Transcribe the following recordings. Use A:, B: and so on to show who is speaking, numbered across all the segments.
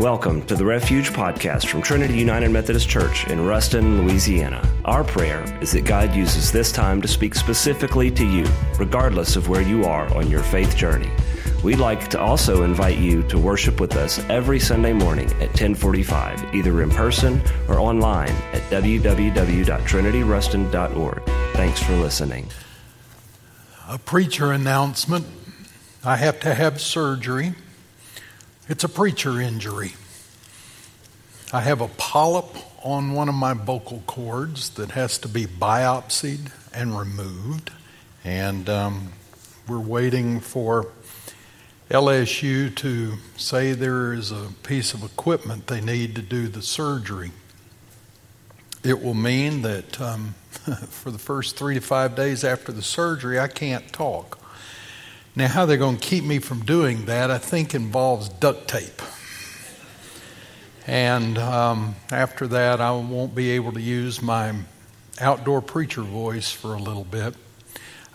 A: Welcome to the Refuge podcast from Trinity United Methodist Church in Ruston, Louisiana. Our prayer is that God uses this time to speak specifically to you, regardless of where you are on your faith journey. We'd like to also invite you to worship with us every Sunday morning at 1045, either in person or online at www.trinityruston.org. Thanks for listening.
B: A preacher announcement. I have to have surgery. It's a preacher injury. I have a polyp on one of my vocal cords that has to be biopsied and removed. And um, we're waiting for LSU to say there is a piece of equipment they need to do the surgery. It will mean that um, for the first three to five days after the surgery, I can't talk. Now, how they're going to keep me from doing that, I think, involves duct tape. And um, after that, I won't be able to use my outdoor preacher voice for a little bit.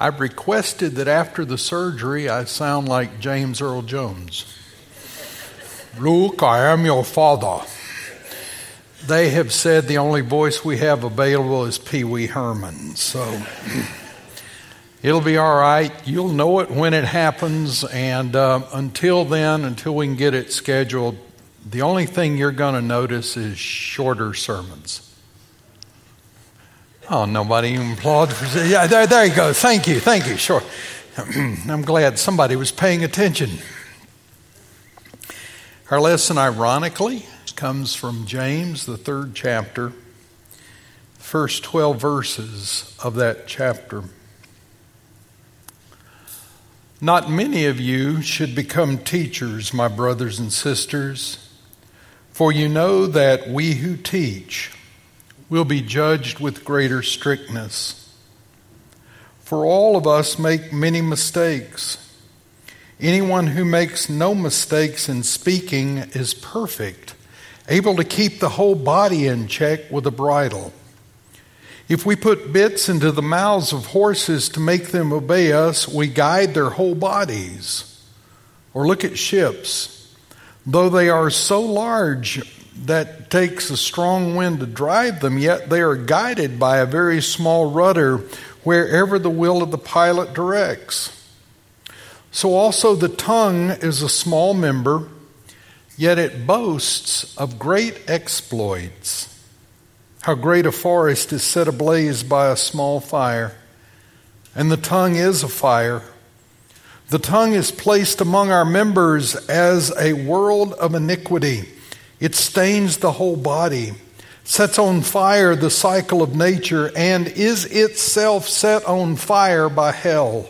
B: I've requested that after the surgery, I sound like James Earl Jones. Luke, I am your father. They have said the only voice we have available is Pee Wee Herman. So. It'll be all right. You'll know it when it happens. And uh, until then, until we can get it scheduled, the only thing you're going to notice is shorter sermons. Oh, nobody even applauded for Yeah, there, there you go. Thank you. Thank you. Sure. I'm glad somebody was paying attention. Our lesson, ironically, comes from James, the third chapter, first 12 verses of that chapter. Not many of you should become teachers, my brothers and sisters, for you know that we who teach will be judged with greater strictness. For all of us make many mistakes. Anyone who makes no mistakes in speaking is perfect, able to keep the whole body in check with a bridle. If we put bits into the mouths of horses to make them obey us, we guide their whole bodies. Or look at ships. Though they are so large that takes a strong wind to drive them, yet they are guided by a very small rudder wherever the will of the pilot directs. So also the tongue is a small member, yet it boasts of great exploits. How great a forest is set ablaze by a small fire. And the tongue is a fire. The tongue is placed among our members as a world of iniquity. It stains the whole body, sets on fire the cycle of nature, and is itself set on fire by hell.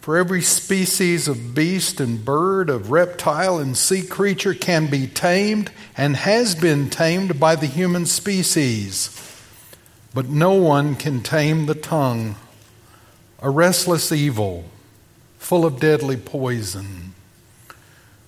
B: For every species of beast and bird, of reptile and sea creature can be tamed and has been tamed by the human species. But no one can tame the tongue, a restless evil, full of deadly poison.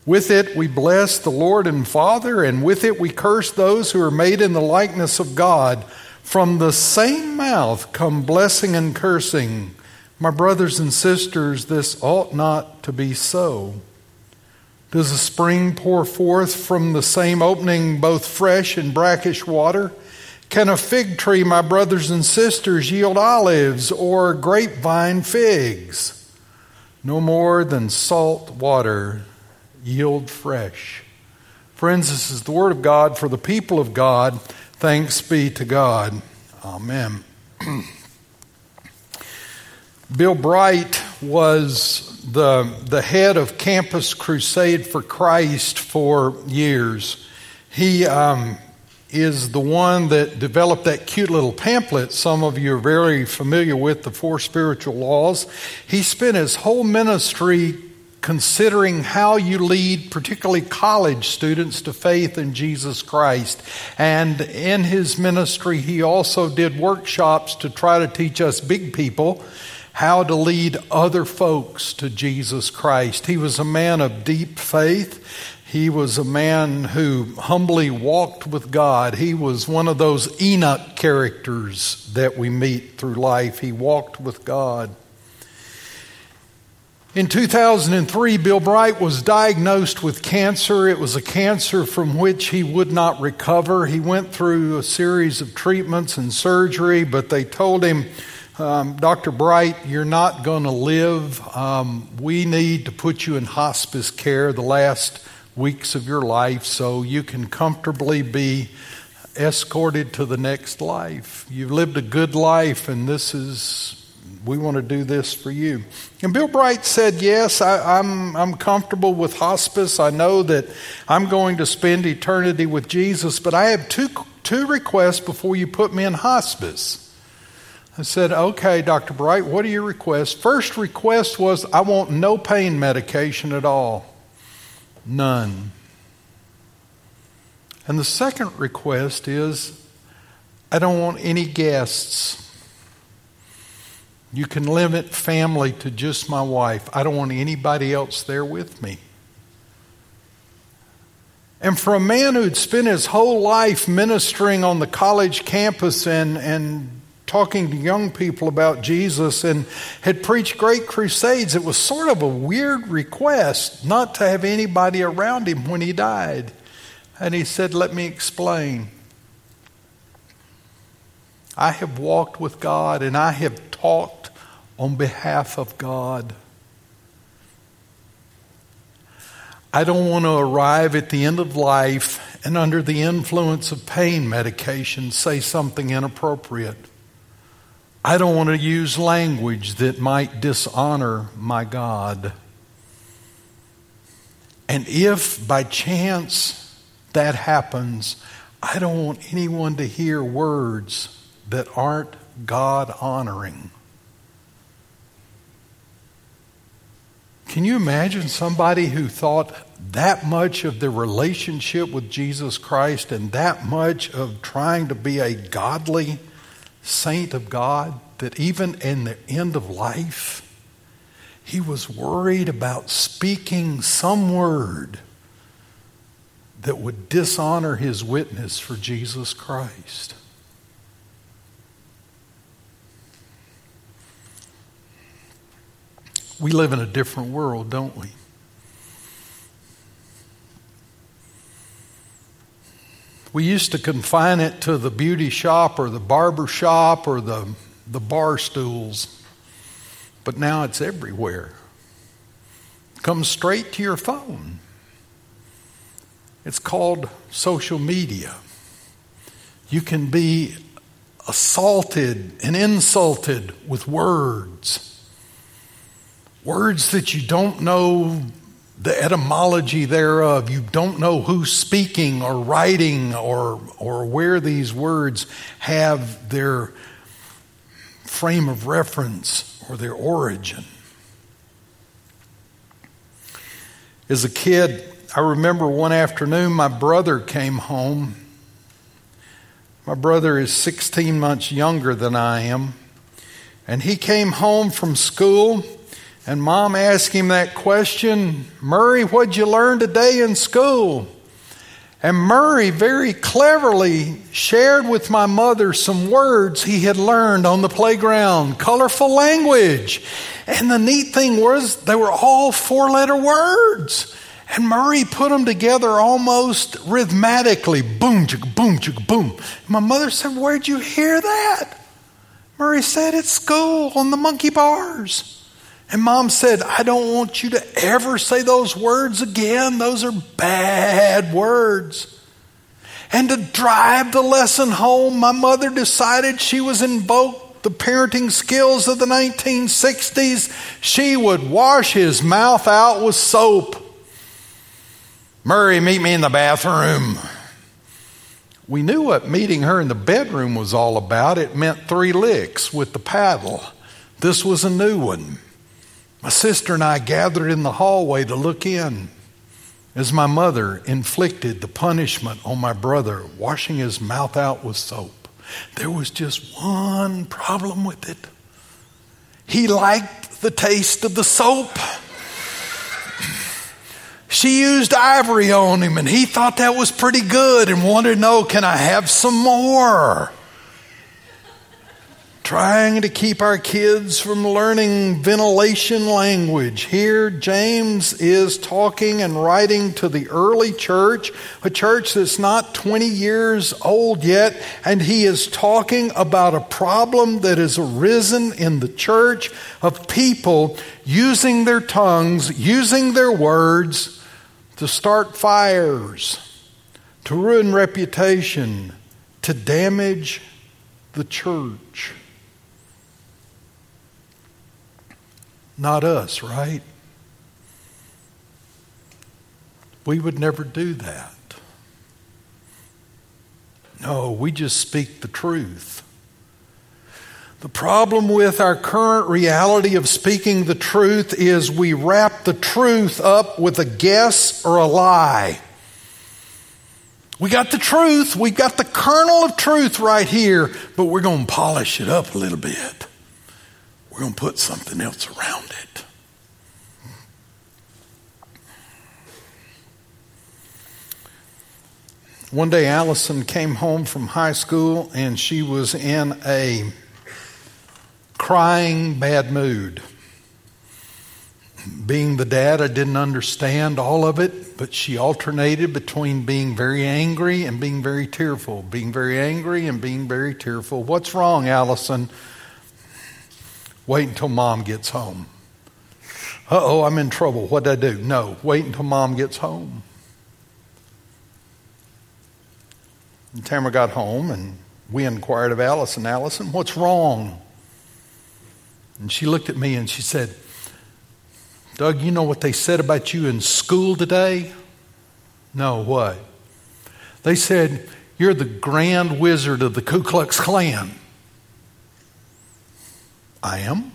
B: With it we bless the Lord and Father, and with it we curse those who are made in the likeness of God. From the same mouth come blessing and cursing. My brothers and sisters, this ought not to be so. Does a spring pour forth from the same opening both fresh and brackish water? Can a fig tree, my brothers and sisters, yield olives or grapevine figs? No more than salt water yield fresh. Friends, this is the word of God for the people of God. Thanks be to God. Amen. Bill Bright was the, the head of Campus Crusade for Christ for years. He um, is the one that developed that cute little pamphlet some of you are very familiar with, the Four Spiritual Laws. He spent his whole ministry considering how you lead, particularly college students, to faith in Jesus Christ. And in his ministry, he also did workshops to try to teach us big people how to lead other folks to Jesus Christ. He was a man of deep faith. He was a man who humbly walked with God. He was one of those Enoch characters that we meet through life. He walked with God. In 2003, Bill Bright was diagnosed with cancer. It was a cancer from which he would not recover. He went through a series of treatments and surgery, but they told him, um, Dr. Bright, you're not going to live. Um, we need to put you in hospice care the last weeks of your life so you can comfortably be escorted to the next life. You've lived a good life, and this is we want to do this for you. And Bill Bright said, Yes, I, am I'm, I'm comfortable with hospice. I know that I'm going to spend eternity with Jesus, but I have two, two requests before you put me in hospice. I said, Okay, Dr. Bright, what are your requests? First request was, I want no pain medication at all. None. And the second request is, I don't want any guests. You can limit family to just my wife. I don't want anybody else there with me. And for a man who'd spent his whole life ministering on the college campus and, and talking to young people about Jesus and had preached great crusades, it was sort of a weird request not to have anybody around him when he died. And he said, Let me explain. I have walked with God and I have talked on behalf of God. I don't want to arrive at the end of life and under the influence of pain medication say something inappropriate. I don't want to use language that might dishonor my God. And if by chance that happens, I don't want anyone to hear words that aren't God honoring. Can you imagine somebody who thought that much of their relationship with Jesus Christ and that much of trying to be a godly saint of God that even in the end of life, he was worried about speaking some word that would dishonor his witness for Jesus Christ? We live in a different world, don't we? We used to confine it to the beauty shop or the barber shop or the, the bar stools, but now it's everywhere. It comes straight to your phone. It's called social media. You can be assaulted and insulted with words words that you don't know the etymology thereof. You don't know who's speaking or writing or, or where these words have their frame of reference or their origin. As a kid, I remember one afternoon my brother came home. My brother is 16 months younger than I am. And he came home from school and mom asked him that question Murray, what'd you learn today in school? And Murray very cleverly shared with my mother some words he had learned on the playground, colorful language. And the neat thing was they were all four letter words. And Murray put them together almost rhythmically boom, chicka, boom, chicka, boom. And My mother said, Where'd you hear that? Murray said, At school on the monkey bars. And mom said, I don't want you to ever say those words again. Those are bad words. And to drive the lesson home, my mother decided she was invoked the parenting skills of the 1960s. She would wash his mouth out with soap. Murray, meet me in the bathroom. We knew what meeting her in the bedroom was all about. It meant three licks with the paddle. This was a new one. My sister and I gathered in the hallway to look in as my mother inflicted the punishment on my brother, washing his mouth out with soap. There was just one problem with it. He liked the taste of the soap. She used ivory on him, and he thought that was pretty good and wanted to know, can I have some more? Trying to keep our kids from learning ventilation language. Here, James is talking and writing to the early church, a church that's not 20 years old yet, and he is talking about a problem that has arisen in the church of people using their tongues, using their words to start fires, to ruin reputation, to damage the church. Not us, right? We would never do that. No, we just speak the truth. The problem with our current reality of speaking the truth is we wrap the truth up with a guess or a lie. We got the truth, we got the kernel of truth right here, but we're going to polish it up a little bit. We're going to put something else around it. One day, Allison came home from high school and she was in a crying bad mood. Being the dad, I didn't understand all of it, but she alternated between being very angry and being very tearful. Being very angry and being very tearful. What's wrong, Allison? Wait until mom gets home. Uh oh, I'm in trouble. What did I do? No, wait until mom gets home. And Tamara got home and we inquired of Allison, Allison, what's wrong? And she looked at me and she said, Doug, you know what they said about you in school today? No, what? They said, You're the grand wizard of the Ku Klux Klan. I am?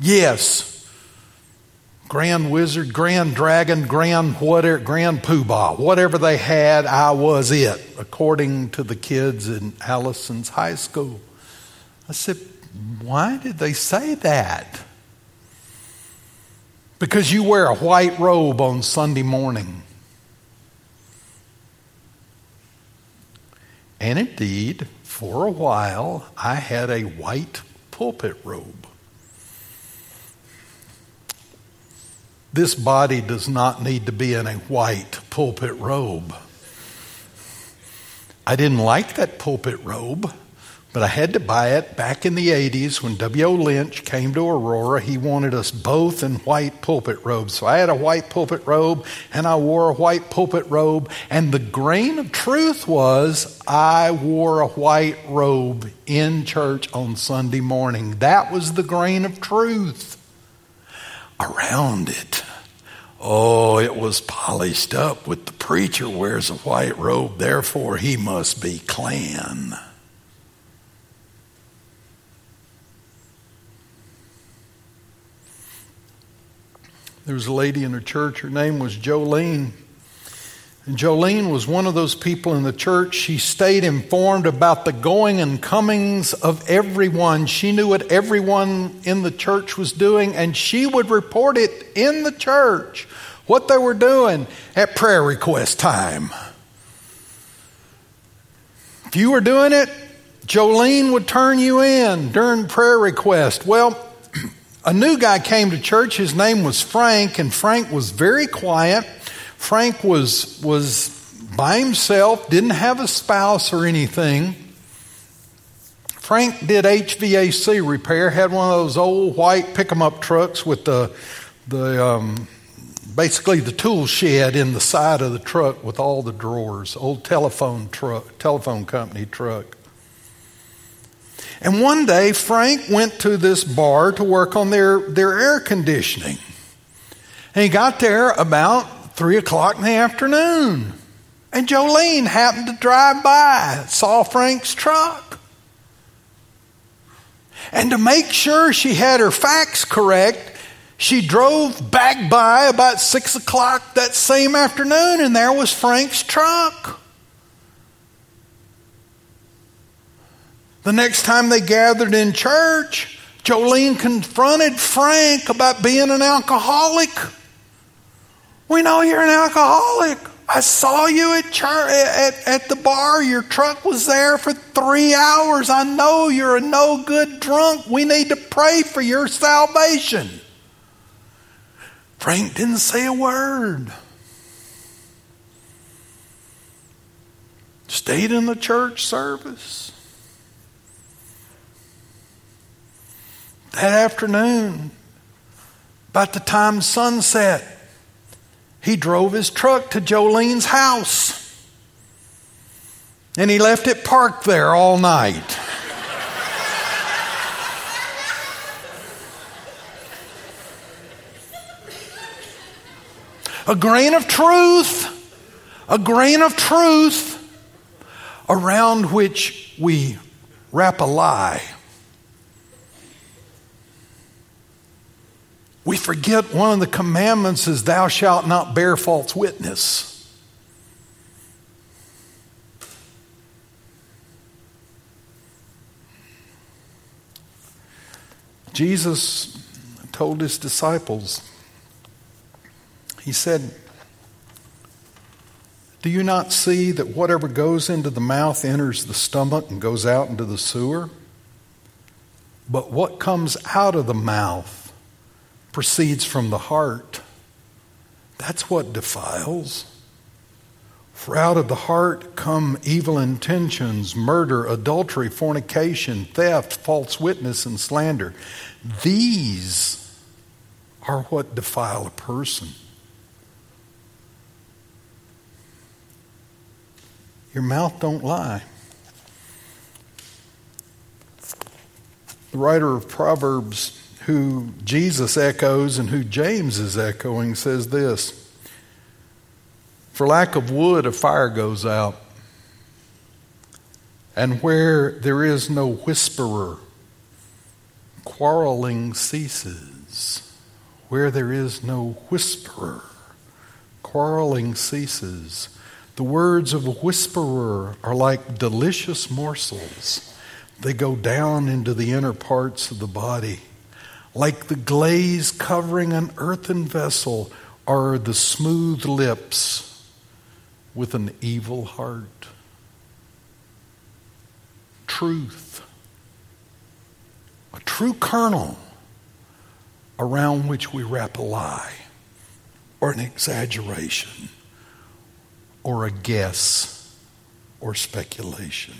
B: Yes. Grand Wizard, Grand Dragon, Grand whatever, Grand Poobah, whatever they had, I was it, according to the kids in Allison's high school. I said, why did they say that? Because you wear a white robe on Sunday morning. And indeed, for a while, I had a white pulpit robe. This body does not need to be in a white pulpit robe. I didn't like that pulpit robe. But I had to buy it back in the 80s when W.O. Lynch came to Aurora. He wanted us both in white pulpit robes. So I had a white pulpit robe and I wore a white pulpit robe. And the grain of truth was I wore a white robe in church on Sunday morning. That was the grain of truth. Around it, oh, it was polished up with the preacher wears a white robe, therefore he must be Klan. There was a lady in her church, her name was Jolene. And Jolene was one of those people in the church. She stayed informed about the going and comings of everyone. She knew what everyone in the church was doing, and she would report it in the church what they were doing at prayer request time. If you were doing it, Jolene would turn you in during prayer request. Well, a new guy came to church. His name was Frank, and Frank was very quiet. Frank was, was by himself, didn't have a spouse or anything. Frank did HVAC repair, had one of those old white pick 'em up trucks with the, the um, basically the tool shed in the side of the truck with all the drawers, old telephone truck, telephone company truck. And one day, Frank went to this bar to work on their, their air conditioning. And he got there about 3 o'clock in the afternoon. And Jolene happened to drive by, saw Frank's truck. And to make sure she had her facts correct, she drove back by about 6 o'clock that same afternoon, and there was Frank's truck. The next time they gathered in church, Jolene confronted Frank about being an alcoholic. We know you're an alcoholic. I saw you at, church, at, at the bar. Your truck was there for three hours. I know you're a no good drunk. We need to pray for your salvation. Frank didn't say a word. Stayed in the church service. That afternoon, about the time sunset, he drove his truck to Jolene's house. And he left it parked there all night. a grain of truth, a grain of truth around which we wrap a lie. We forget one of the commandments is, Thou shalt not bear false witness. Jesus told his disciples, He said, Do you not see that whatever goes into the mouth enters the stomach and goes out into the sewer? But what comes out of the mouth proceeds from the heart. That's what defiles. For out of the heart come evil intentions, murder, adultery, fornication, theft, false witness, and slander. These are what defile a person. Your mouth don't lie. The writer of Proverbs who Jesus echoes and who James is echoing, says this For lack of wood, a fire goes out. And where there is no whisperer, quarreling ceases. Where there is no whisperer, quarreling ceases. The words of a whisperer are like delicious morsels. They go down into the inner parts of the body like the glaze covering an earthen vessel are the smooth lips with an evil heart. Truth, a true kernel around which we wrap a lie or an exaggeration or a guess or speculation.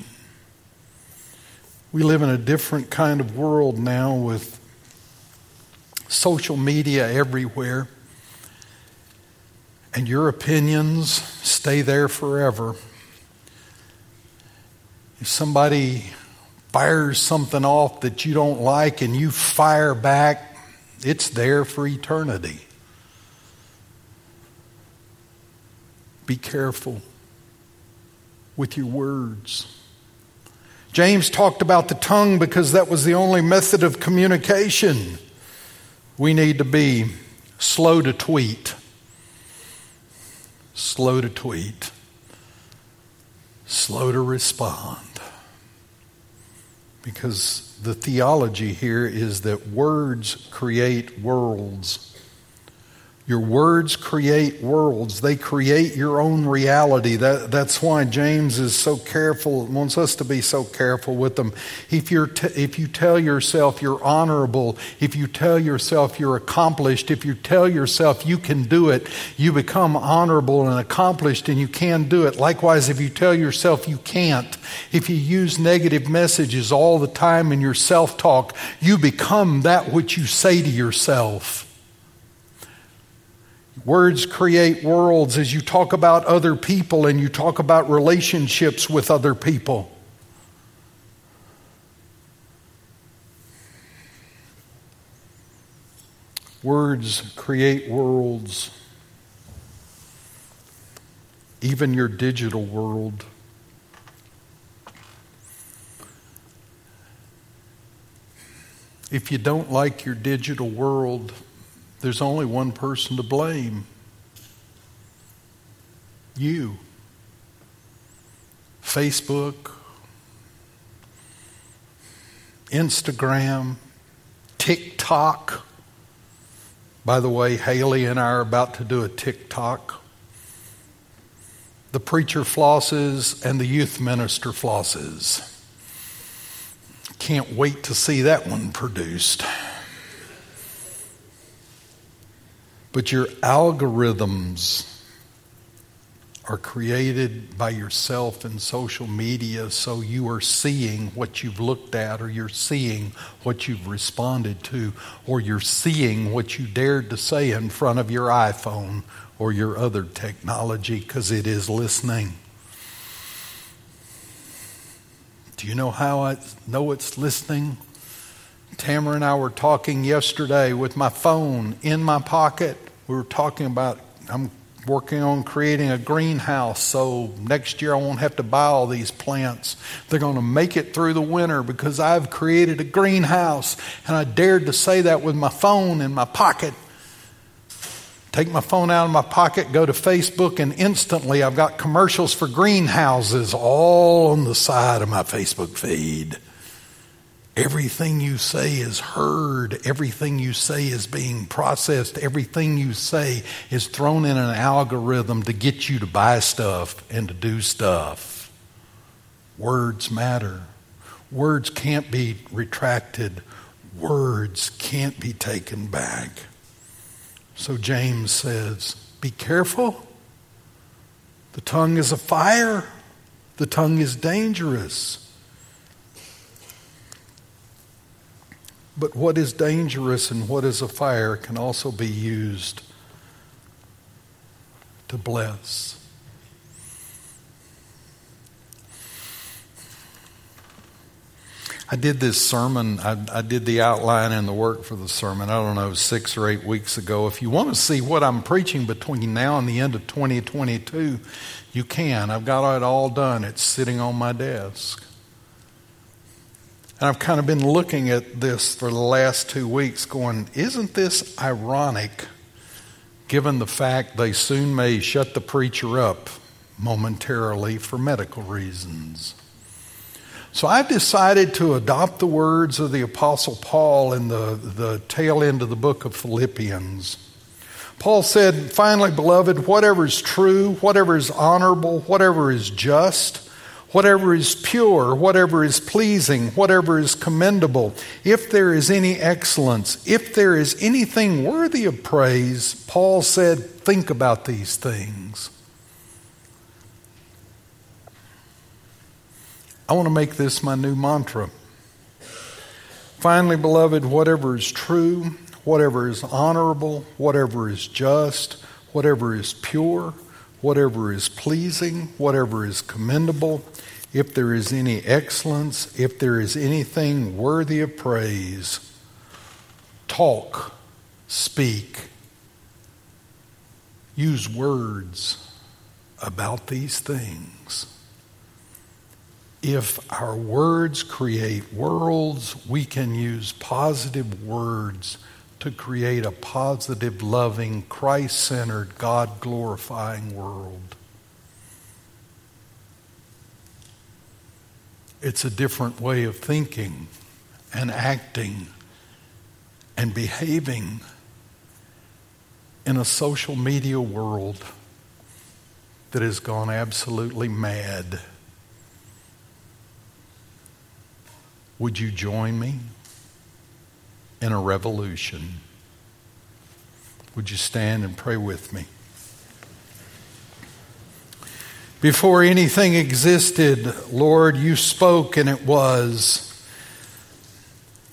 B: We live in a different kind of world now with social media everywhere, and your opinions stay there forever. If somebody fires something off that you don't like and you fire back, it's there for eternity. Be careful with your words. James talked about the tongue because that was the only method of communication we need to be slow to tweet. Slow to tweet. Slow to respond. Because the theology here is that words create worlds. Your words create worlds. They create your own reality. That, that's why James is so careful, wants us to be so careful with them. If, you're t- if you tell yourself you're honorable, if you tell yourself you're accomplished, if you tell yourself you can do it, you become honorable and accomplished and you can do it. Likewise, if you tell yourself you can't, if you use negative messages all the time in your self talk, you become that which you say to yourself. Words create worlds as you talk about other people and you talk about relationships with other people. Words create worlds, even your digital world. If you don't like your digital world, there's only one person to blame you. Facebook, Instagram, TikTok. By the way, Haley and I are about to do a TikTok. the preacher flosses and the youth minister flosses. Can't wait to see that one produced. But your algorithms are created by yourself in social media, so you are seeing what you've looked at, or you're seeing what you've responded to, or you're seeing what you dared to say in front of your iPhone or your other technology because it is listening. Do you know how I know it's listening? Tamara and I were talking yesterday with my phone in my pocket. We were talking about, I'm working on creating a greenhouse so next year I won't have to buy all these plants. They're going to make it through the winter because I've created a greenhouse. And I dared to say that with my phone in my pocket. Take my phone out of my pocket, go to Facebook, and instantly I've got commercials for greenhouses all on the side of my Facebook feed. Everything you say is heard. Everything you say is being processed. Everything you say is thrown in an algorithm to get you to buy stuff and to do stuff. Words matter. Words can't be retracted. Words can't be taken back. So James says, Be careful. The tongue is a fire, the tongue is dangerous. But what is dangerous and what is a fire can also be used to bless. I did this sermon, I, I, did the outline and the work for the sermon, I don't know, six or eight weeks ago. If you want to see what I'm preaching between now and the end of 2022, you can. I've got it all done, it's sitting on my desk. And I've kind of been looking at this for the last two weeks, going, isn't this ironic given the fact they soon may shut the preacher up momentarily for medical reasons? So I've decided to adopt the words of the Apostle Paul in the, the tail end of the book of Philippians. Paul said, Finally, beloved, whatever is true, whatever is honorable, whatever is just, whatever is pure, whatever is pleasing, whatever is commendable, if there is any excellence, if there is anything worthy of praise, Paul said, think about these things. I want to make this my new mantra. Finally, beloved, whatever is true, whatever is honorable, whatever is just, whatever is pure, whatever is pleasing, whatever is commendable, if there is any excellence, if there is anything worthy of praise, talk, speak, use words about these things. If our words create worlds, we can use positive words to create a positive, loving, Christ centered, God glorifying world. It's a different way of thinking and acting and behaving in a social media world that has gone absolutely mad. Would you join me in a revolution? Would you stand and pray with me? Before anything existed, Lord, you spoke and it was.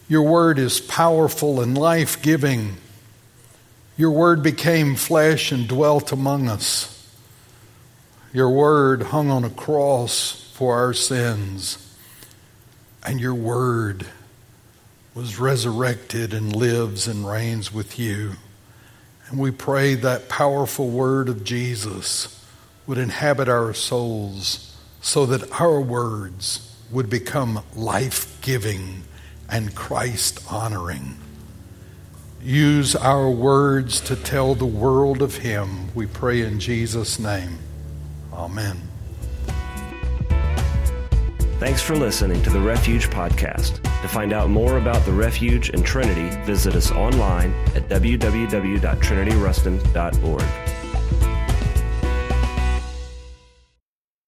B: Your word is powerful and life giving. Your word became flesh and dwelt among us. Your word hung on a cross for our sins. And your word was resurrected and lives and reigns with you. And we pray that powerful word of Jesus would inhabit our souls so that our words would become life giving and Christ honoring. Use our words to tell the world of Him. We pray in Jesus' name. Amen.
A: Thanks for listening to the Refuge Podcast. To find out more about the Refuge and Trinity, visit us online at www.trinityruston.org.